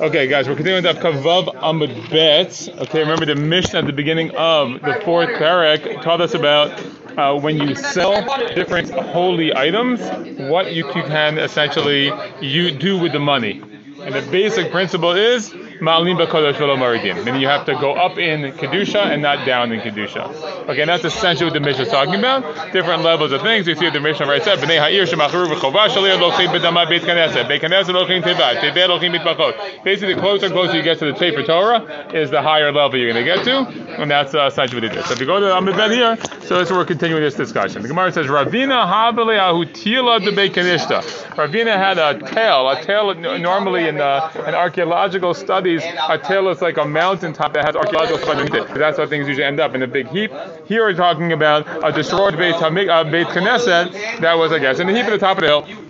Okay, guys, we're continuing with Kavav Amud Bet. Okay, remember the mission at the beginning of the fourth parak taught us about uh, when you sell different holy items, what you can essentially you do with the money. And the basic principle is Ma'alim b'kodesh v'lo maridim. Meaning you have to go up in kedusha and not down in kedusha. Okay, that's essentially what the Mishnah is talking about. Different levels of things. You see the Mishnah right there. B'nei ha'ir shemacharu v'chovah shaliyah lochim b'dama beit knesset. Beit knesset lochim tevat. Tevet lochim mitbachot. Basically, the closer and closer you get to the Sefer Torah is the higher level you're going to get to. And that's uh, essentially what it is. So if you go to Amid Ben here, so that's where we're continuing this discussion. The Gemara says, Ravina habele ahutila de Ravina had a tail. A tail normally in, uh, in archaeological studies, a tail is like a mountaintop that has archaeological stuff underneath it. That's how things usually end up in a big heap. Here we're talking about a destroyed Beit, uh, Beit Knesset that was, I guess, in the heap at the top of the hill.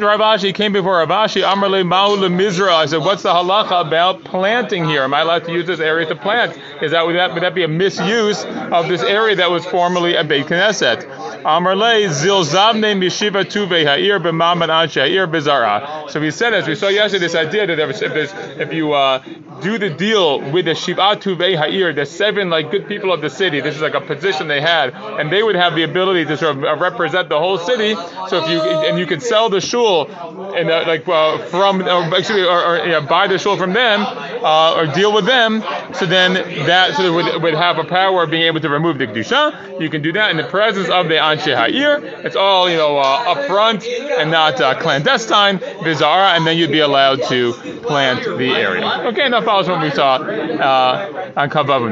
Ravashi came before Rav Ashi. Amrle Maul Mizra. I said, what's the halacha about planting here? Am I allowed to use this area to plant? Is that would that would that be a misuse of this area that was formerly a Beit Knesset? Amrle Zilzavne Mishiva Tuve Ha'ir B'Mamad Anshe Ha'ir Bizara. So we said, as we saw yesterday, this idea that if, if you uh, do the deal with the Shiva Tuve Ha'ir, the seven like good people of the city, this is like a position they had, and they would have the ability to sort of represent the whole city. So if you and you could sell the shul and uh, like uh, from or actually or, or buy the shul from them uh, or deal with them. So then that sort of would, would have a power of being able to remove the kedusha. You can do that in the presence of the anshe ha'ir. It's all you know uh, upfront and not uh, clandestine, bizarre, and then you'd be allowed to plant the area. Okay, and that follows what we saw on Kavav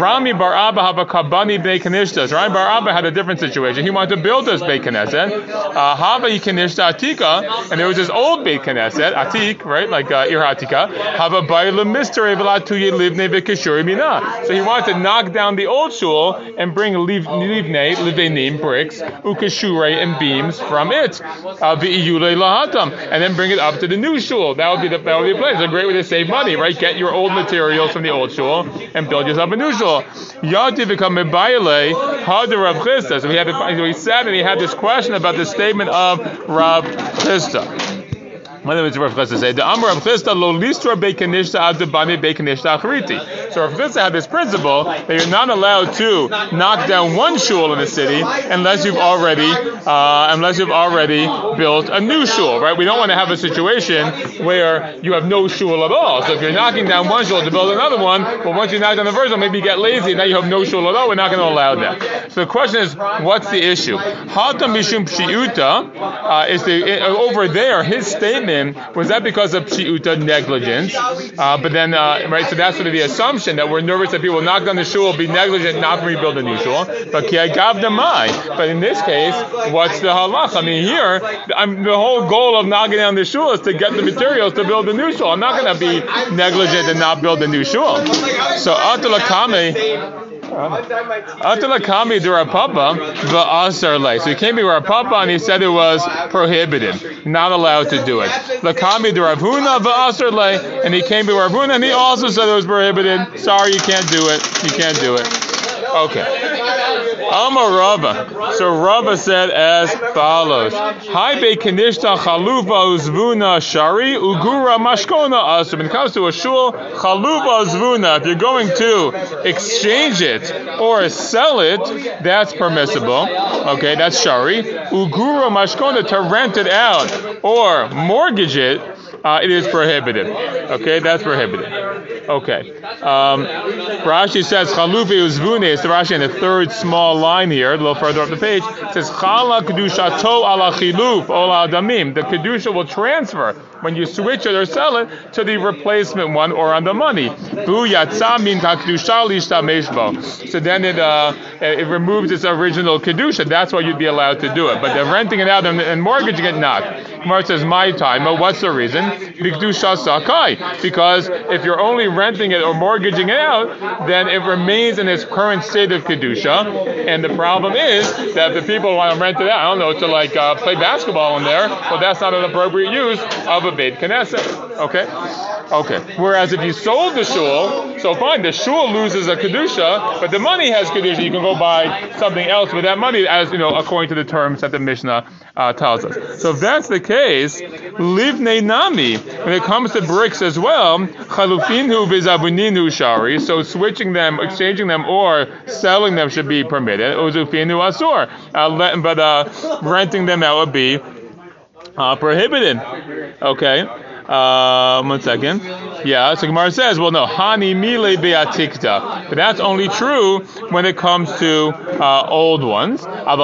Rami Bar Abba have a kabani bekanishtas. Rami Bar Abba had a different situation. He wanted to build this bekaneset. Uh, Hava Atika, and there was this old Beit Knesset, Atik, right, like uh, Ir Atika, Hava Baila Mister Evelatuye Livne Vikashuri Mina. So he wanted to knock down the old shul and bring Livne, Livenim, bricks, Ukashure, and beams from it, uh, Lahatam, and then bring it up to the new shul. That would be the, that would be place. It's a great way to save money, right? Get your old materials from the old shul and build yourself a new shul. Yati become Mebayale, Hadar Rav Chisda. So he had, so he said, and he had this question about the statement of Rav Chisda. My name is Rav the Amar Rav Chisda lo listra bekanishta ad bami bekanishta achriti. So Rav Chisda had this principle that you're not allowed to knock down one shul in a city unless you've already uh, unless you've already built a new shul, right? We don't want to have a situation where you have no shul at all. So if you're knocking down one shul to build another one, well, once you knock down the first one, maybe you get lazy, and now you have no shul at all. We're not going to allow that. So the question is, what's the issue? Hata mishum pshiuta uh, is the over there. His statement was that because of pshiuta negligence? Uh, but then, uh, right, so that's sort of the assumption that we're nervous that people knock down the shul, be negligent, not rebuild the new shul. But But in this case, what's the halach? I mean, here, I'm, the whole goal of knocking down the shul is to get the materials to build a new shul. I'm not going to be negligent and not build a new shul. So, Atalakame. Atalakami durapapa va'asar So he came to Rav Papa and he said it was prohibited, not allowed to do it. Lakami duravhuna va'asar and he came to Rav Huna and he also said it was prohibited. Sorry, you can't do it. You can't do it. Okay. Amar Rava. So Rava said as follows: Hi be kanishta chaluva uzvuna shari ugura mashkona uh, asu. When it comes to a shul, chaluva uzvuna. If you're going to exchange it or sell it, that's permissible. Okay, that's shari. Ugura mashkona to rent it out or mortgage it uh, it is prohibited. Okay, that's prohibited. Okay. Um, Rashi says chalufi uzvune. It's the Rashi in the third small line here, a little further up the page. It says chala kedusha to ala chiluf ola damim. The kedusha will transfer when you switch it or sell it to the replacement one or on the money. So then it uh, it removes its original kedusha. That's why you'd be allowed to do it. But the renting it out and, and mortgaging it not. Gemara says my time. But what's the reason? Because if you're only renting it or mortgaging it out, then it remains in its current state of kedusha. And the problem is that the people want to rent it out, I don't know, to like uh, play basketball in there, well, that's not an appropriate use of a Beit Knesset. Okay? Okay. Whereas if you sold the shul, So fine, the shul loses a kedusha, but the money has kedusha. You can go buy something else with that money, as you know, according to the terms that the Mishnah uh, tells us. So if that's the case, livne nami. When it comes to bricks as well, chalufinu v'zavuninu shari. So switching them, exchanging them, or selling them should be permitted. Uzufinu asur. Uh, but uh, renting them out would be uh, prohibited. Okay. Um, one second. Yeah, so Gemara says, well, no, hani mile beatikta. But that's only true when it comes to uh, old ones. When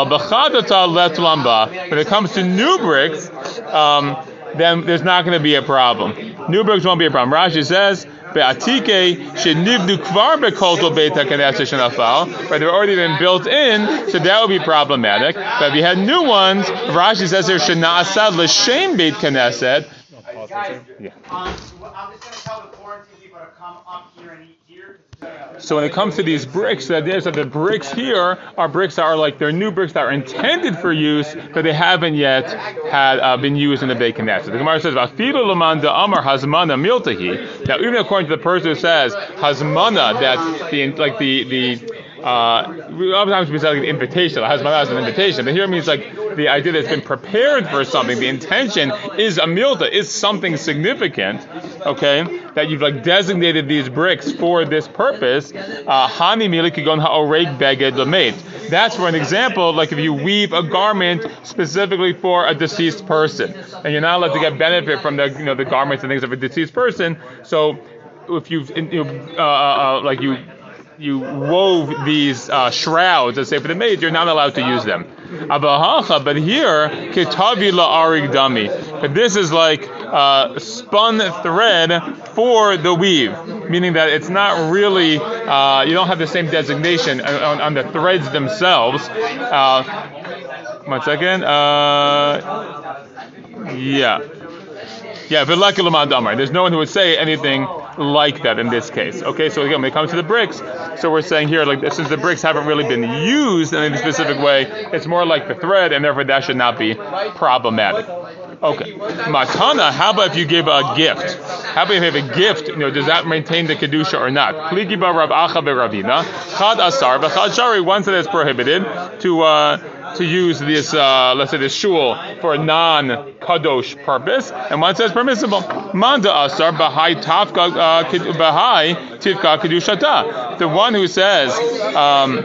it comes to new bricks, um, then there's not going to be a problem. New bricks won't be a problem. Rashi says, Be'atike shenivnu kvar bekolto beit haKnesset shenafal, they've already been built in, so that would be problematic. But if you had new ones, Rashi says there should shenasad l'shem beit Knesset. Yeah. Um, I'm just going to tell the quarantine people to come up here and eat here. So when it comes to these bricks, the idea is that the bricks here are bricks that are like they're new bricks that are intended for use, but they haven't yet had uh, been used in the beit knesset. The Gemara says, "Afilu lamanda amar hazmana miltahi." Now, even according to the person who says hazmana, that the like the the uh, oftentimes we say like an invitation, hazmana is an invitation, but here it means like the idea that it's been prepared for something. The intention is a milta, is something significant, okay, that you've like designated these bricks for this purpose. Uh, hani ha'oreg beged. That's for an example, like if you weave a garment specifically for a deceased person, and you're not allowed to get benefit from the you know the garments and things of a deceased person. So if you've you know, uh, uh, uh like you you wove these uh, shrouds, let's say for the maid, you're not allowed to use them. But here, kitavi arig dami. This is like uh, spun thread for the weave, meaning that it's not really uh, you don't have the same designation on, on the threads themselves. Uh, one second. Uh, yeah. Yeah, There's no one who would say anything like that in this case. Okay, so again, when it comes to the bricks, so we're saying here, like since the bricks haven't really been used in any specific way, it's more like the thread, and therefore that should not be problematic. Okay. Matana, how about if you give a gift? How about if you have a gift, you know, does that maintain the Kedusha or not? Pligi Rav Acha Ravina, Chad Asar, Chad Shari, one said it's prohibited to, uh, to use this, uh, let's say, this shul for a non-kadosh purpose, and one says permissible. Manda asar bahai tafka uh, bahai tivka kedushata. The one who says. Um,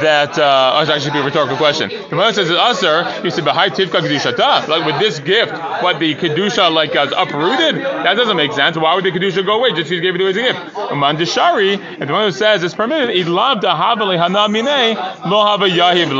that uh, oh, actually be a rhetorical question. The one says it's usr, you say "Bahai tivka kedushata." Like with this gift, what the kedusha like is uprooted? That doesn't make sense. Why would the kedusha go away? Just because he gave it to as a gift. Uman deshari, and the one who says it's permitted. Idlav dahavali hanamine lo hava yahiv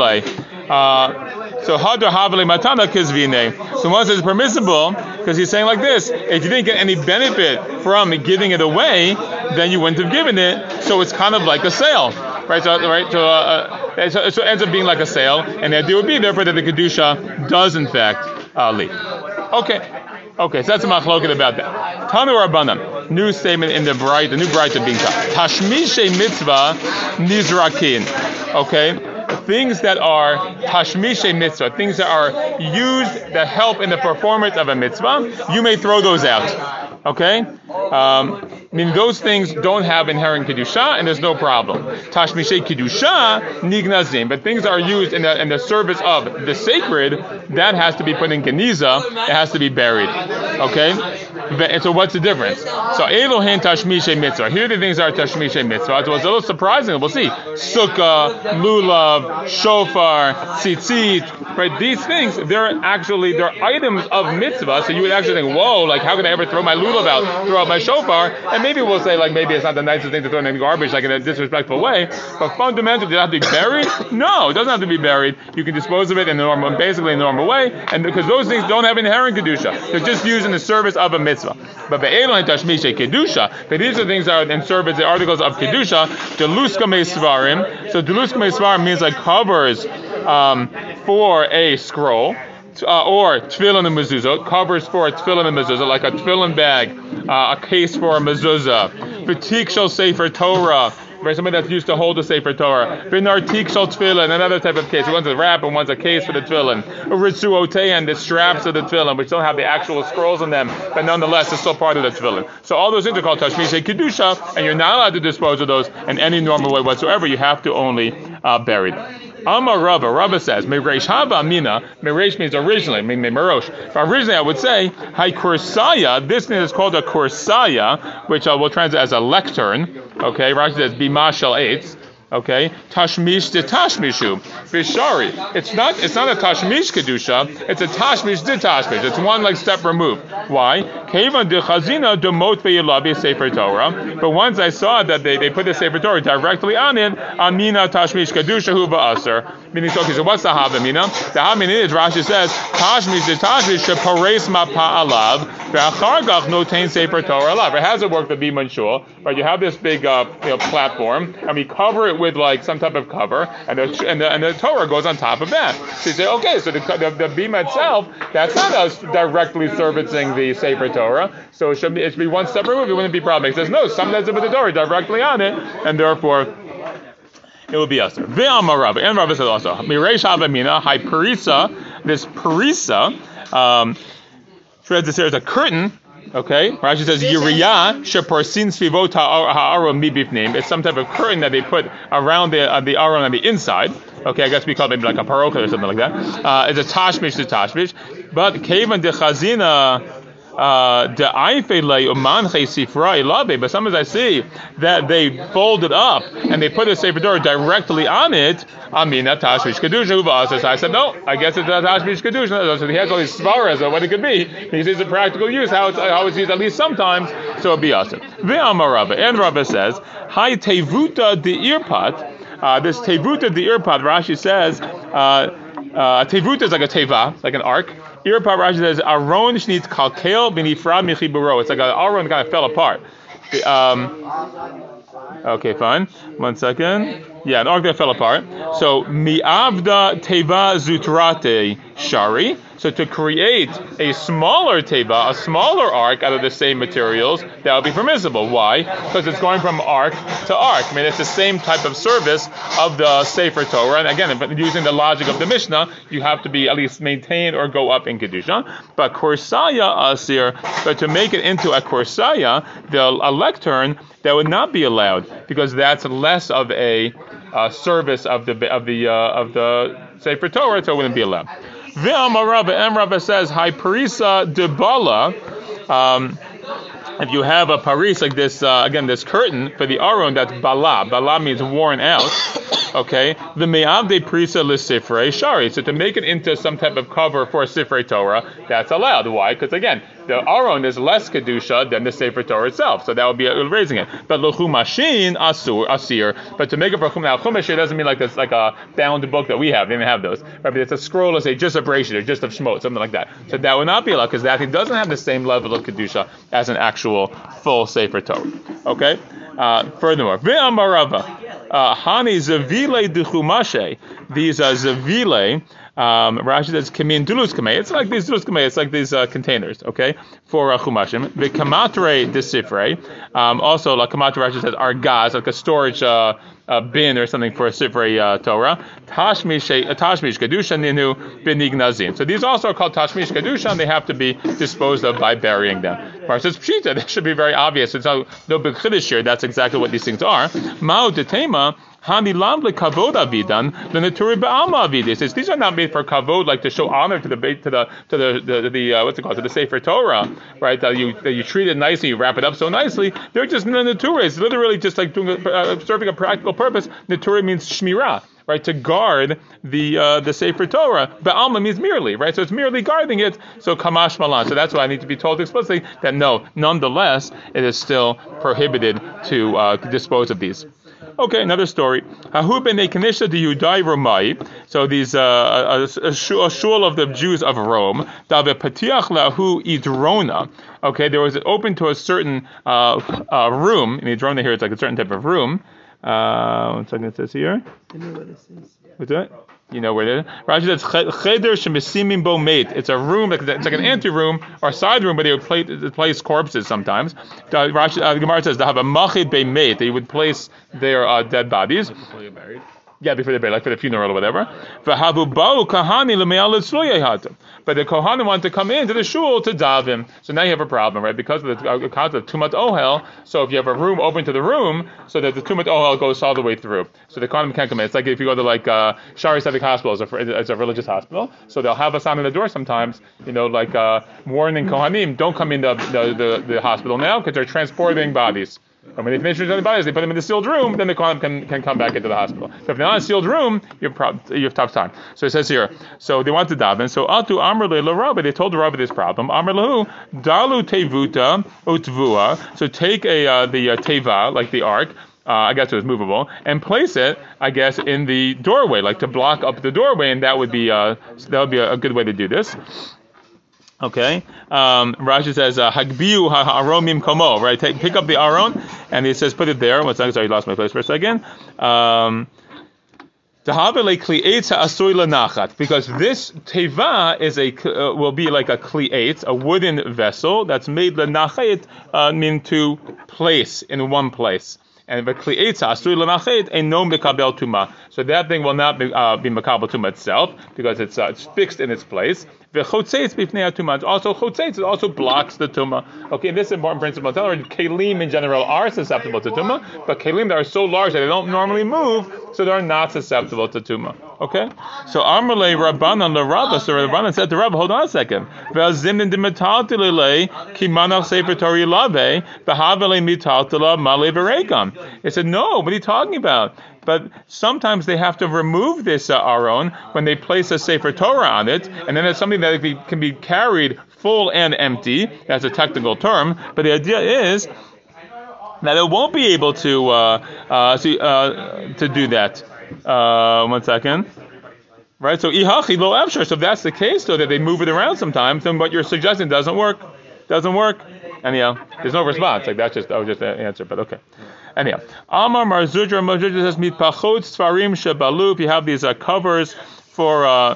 uh, so hadar havali matana kizvine. So one says it's permissible because he's saying like this: if you didn't get any benefit from giving it away, then you wouldn't have given it. So it's kind of like a sale right? So, right, so, uh, uh, so, so, it ends up being like a sale, and the idea would be therefore that the kedusha does in fact uh, leave. Okay. Okay, so that's a machloket about that. Tanu Rabbanan, new statement in the bright, the new bright of being Tashmishe mitzvah nizrakin. Okay, things that are tashmishe mitzvah, things that are used that help in the performance of a mitzvah, you may throw those out. Okay? Um, I mean, those things don't have inherent kedusha, and there's no problem. Tashmishay kedusha nignazim, but things are used in the, in the service of the sacred, that has to be put in keniza, it has to be buried. Okay? And so what's the difference? So Elohen tashmishay mitzvah. Here the things are tashmishay mitzvah. So it's a little surprising. We'll see. Sukkah, lulav, shofar, tzitzit, right? These things, they're actually, they're items of mitzvah, so you would actually think, whoa, like how can I ever throw my lulav out, throw out my shofar, and maybe we'll say like maybe it's not the nicest thing to throw in garbage like in a disrespectful way, but fundamentally, does it have to be buried? No, it doesn't have to be buried. You can dispose of it in the normal, basically in the normal way, and because those things don't have inherent kedusha, they're just used in the service of a mitzvah. But be'elon tashmishe kedusha, but these are things that are in service, the articles of kedusha, deluska meisvarim. So deluska meisvarim means like covers um, for a scroll uh, or tefillin and mezuzah, covers for a tefillin and mezuzah, like a tefillin bag, uh, a case for a mezuzah, fatik shall say for Torah, right? Somebody that's used to hold the Sefer Torah. Binartik shal tefillin, another type of case. One's a wrap and one's a case for the tefillin. Ritzu the straps of the tefillin, which don't have the actual scrolls in them, but nonetheless it's still part of the tefillin. So all those things are called tashmish kedusha, and you're not allowed to dispose of those in any normal way whatsoever. You have to only uh, bury them. Amar Rava, Rava says, Meresh Hava Amina, Meresh means originally, Merosh. Originally I would say, Hai Kursaya, this thing is called a Kursaya, which I will translate as a lectern. Okay, Rashi says, Bimashal Eitz. Okay, tashmish de tashmishu bishari. It's not it's not a tashmish kedusha. It's a tashmish de tashmish. It's one like step removed. Why? Kevan de chazina de mot beyilabi sefer Torah. But once I saw that they, they put the sefer Torah directly on it, amina tashmish kedusha hu ba'aser. Meaning, okay, so what's the havamina? The havamina is Rashi says tashmish de tashmish shepares ma pa'alav ve'achargach notain sefer Torah alav. It hasn't worked the biman shul, right? You have this big uh, you know, platform, and we cover it with like some type of cover, and the, and and Torah goes on top of that. So you say, okay, so the, the, the bima itself, that's not us directly servicing the Sefer Torah, so it should be, it should be one step removed, it wouldn't be problematic. problem. He says, no, sometimes with the Torah directly on it, and therefore it will be usher. Ve'amar Rabbi, and Rabbi says also, Miresh Havamina, Hai Parisa, this Parisa, um, there's a curtain Okay, Rashi says Yiriyah sheparsin svivot ha'aron mibifnim. It's some type of curtain that they put around the uh, the aron on the inside. Okay, I guess we call it maybe like a paroka or something like that. Uh, it's a tashmish to tashmish, but kevan de chazina uh, but sometimes I see that they fold it up and they put the Sefer Torah directly on it. I mean, Tashmish Kedusha. I said, no, I guess it's a Kedusha. So he has all these svaras of what it could be. He says a practical use, how it's, how it's used at least sometimes, so it'll be awesome. And Rabba says, Hi Tevuta de Irpat. Uh, this Tevuta de Irpat, Rashi says, uh, uh, Tevuta is like a teva, like an ark. Irpa Rashi says Aron needs kalkel binifrad michiburo. It's like an Aron kind of fell apart. Um, okay, fine. One second. Yeah, an ark that fell apart. So miavda teva zutrate shari. So to create a smaller teva, a smaller ark out of the same materials, that would be permissible. Why? Because it's going from ark to ark. I mean, it's the same type of service of the Sefer Torah. And again, using the logic of the Mishnah, you have to be at least maintained or go up in Kedusha. But Korsaya Asir, but to make it into a Korsaya, the, a lectern, that would not be allowed because that's less of a uh, service of the of the uh, of the Sefer Torah, so it wouldn't be allowed. V'amarabba, Emrabba says, Hi parisa debala. Um, if you have a paris like this, uh, again, this curtain for the aron, that's bala. Bala means worn out. Okay, the me'avde prisa l'sifrei shari. So to make it into some type of cover for a sifrei Torah, that's allowed. Why? Because again, the aron is less kedusha than the sefer Torah itself, so that would be raising it. But luchumashin asur asir. But to make it for chum now chumash doesn't mean like this like a bound book that we have. They didn't have those. Right? But it's a scroll, let's say just of Bereshit or just of Shemot, something like that. So that would not be allowed because that thing doesn't have the same level of kedusha as an actual full sefer Torah. Okay. Uh, furthermore, ve'amarava uh, hani zavile duchumashe. These are zavile um, Rashi says kamin dulus kamei. It's like these dulus kamei. It's like these uh, containers, okay, for uh, chumashim. The kamatre disifre. Um, also, like kamatre Rashi says argaz, like a storage. Uh, a bin or something for a Sifrei uh, Torah. Tashmish uh, Tashmish Kedusha Ninu Benignazim. So these also are called Tashmish Kedusha, and they have to be disposed of by burying them. Par says Pshita, that should be very obvious. It's no, no big here. That's exactly what these things are. Mao Detema Hanilam kavod avidan lenaturi be'alma avidis. These are not made for kavod, like to show honor to the to the to the the, the uh, what's it called to the Sefer Torah, right? That you that you treat it nicely, you wrap it up so nicely. They're just the natura. It's literally just like doing a, uh, serving a practical purpose. Natura means shmirah right, to guard the uh, the Sefer Torah. Ba'alma means merely, right? So it's merely guarding it. So kamash malan. So that's why I need to be told explicitly that no, nonetheless, it is still prohibited to uh, dispose of these. Okay, another story. Hahubenisha the Yudai Romai. So these uh, a, a, shul of the Jews of Rome. Okay, there was open to a certain uh, uh, room. In Idrona here, it's like a certain type of room. Uh, one second, it says here. I know what this is. What's that? You know where it is? Rashi says cheder shemesimim bo mate. It's a room, it's like an anteroom or side room, but they would place, place corpses sometimes. The, Rashi, uh, Gemara says they have a machid be mate. They would place their uh, dead bodies. Yeah, before they're buried, like for the funeral or whatever. But the kohanim want to come into the shul to daven. So now you have a problem, right? Because of the uh, account of tumat ohel. So if you have a room open to the room, so that the tumat ohel goes all the way through. So the kohanim can't come in. It's like if you go to like uh, Shaare Zedek Hospital, it's a, it's a religious hospital. So they'll have a sign on the door sometimes, you know, like uh, warning kohanim, don't come in the, the, the, the hospital now because they're transporting bodies. And when they finish the bodies, they put them in the sealed room, then the Kohen can, can come back into the hospital. But if they're not in a sealed room, you have, you have tough time. So it says here, so they want to daven. So Atu Amr Le Rabbi, they told the Rabbi this problem. Amr Lahu, Dalu Tevuta Utvua. So take a uh, the uh, Teva, like the ark, uh, I guess it was movable, and place it, I guess, in the doorway, like to block up the doorway, and that would be uh, that would be a, a good way to do this. Okay, um, Rashi says uh, Hagbiu ha'aromim komo. Right, take, pick up the aron, and he says put it there. One second, sorry, I lost my place for a second. Um, because this teva is a uh, will be like a kli'et, a wooden vessel that's made lenachet, uh, mean to place in one place. And the kli'etza asur lenachet a no mekabel tuma. So that thing will not be, uh, tuma itself because it's uh, it's fixed in its place. V'chotzeitz b'fnei tuma. Also chotzeitz it also blocks the tuma. Okay, this is an important principle. Tell her kalim in general are susceptible to tuma, but kalim that are so large that they don't normally move, so they're not susceptible to tuma. Okay, so Amarle Rabbanan the Rabba. So Rabbanan said to Rabba, hold on a second. V'azimnin dimitaltilele kimanach sefer Tori lave b'havele mitaltila male He said, no. What are you talking about? But sometimes they have to remove this uh, aron when they place a Sefer Torah on it, and then it's something that can be carried full and empty. That's a technical term. But the idea is that it won't be able to uh, uh, to, uh, to do that. Uh, one second. Right, so ihachi lo. So if that's the case, though, that they move it around sometimes, then what you're suggesting doesn't work. Doesn't work. Anyhow, there's no response. Like that's just that was just an answer, but okay. Anyhow, Amar Mar Zutra Marzudra says mitpachot svarim shebalu. If you have these uh, covers for uh,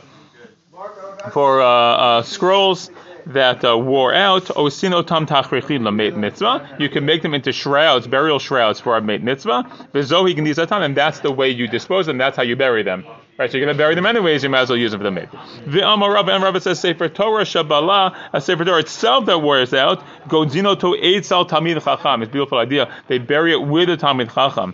for uh, uh scrolls that uh, wore out, osino tam tachrichin lamet mitzvah. You can make them into shrouds, burial shrouds for a mate mitzvah. V'zohi gnizatan, and that's the way you dispose them. That's how you bury them. Right, so you're going to bury them anyways, you might as well use them for the maybe. The Amar Rav and Rav says Sefer Torah Shabbalah, a Sefer Torah itself that wears out, Godzino to Eitzel Talmid Chacham. It's a beautiful idea. They bury it with a Talmid Chacham.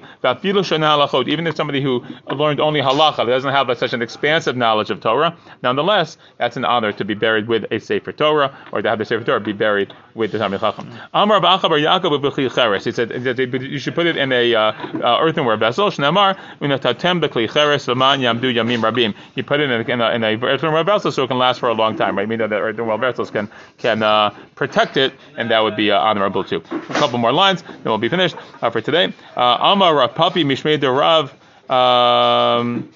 Even if somebody who learned only halacha, doesn't have such an expansive knowledge of Torah, nonetheless, that's an honor to be buried with a Sefer Torah, or to have the Sefer Torah be buried with the Talmid Chacham. Amar Rav Achabar Yaakov. He said you should put it in a uh, uh, earthenware vessel. Shnamar Unatatem B'Kli Cheres Laman Yamdu Yamim Rabim. You put it in a, in a, in a so it can last for a long time, right? Meaning that earthenware vessels can can uh, protect it, and that would be uh, honorable too. A couple more lines, then we'll be finished uh, for today. Uh, Amar Rav Papi Mishmei Rav. Um,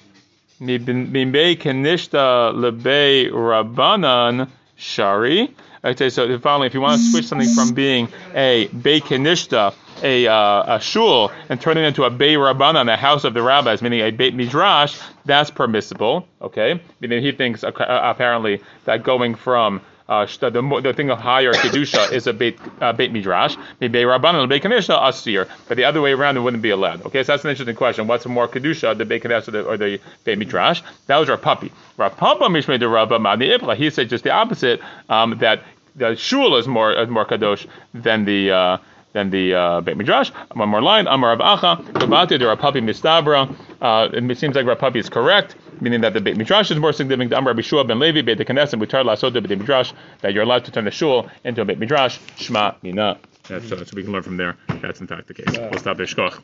Mimbe Kenishta Lebe Rabbanan Shari. Okay, so finally, if you want to switch something from being a Beikanishta, a, uh, a shul, and turn it into a Beit Rabbanan, a house of the rabbis, meaning a Beit Midrash, that's permissible. Okay, meaning he thinks uh, apparently that going from uh, the, the thing of higher kedusha is a beit, uh, beit midrash. Maybe rabbanon beit kanisha asir, but the other way around it wouldn't be allowed. Okay, so that's an interesting question. What's more kedusha, the beit kanisha or the, or the beit midrash? That was our puppy. Rav Papa mishmei the Rabba Mani Ibla. He said just the opposite. Um, that the shul is more is more kadosh than the. Uh, than the uh, Beit Midrash. One more line. Amar Rav Acha, Kabati, the Rav Papi Mistabra. Uh, it seems like Rav Papi is correct meaning that the Beit Midrash is more significant. Amr Rabbi Shua ben Levi, Beit Knesset, Mutar Lasod Beit Midrash, that you're allowed to turn the shul into a Beit Midrash. Shma Mina. That's, uh, so we can learn from there. That's in fact the case. We'll stop there. Shkoch.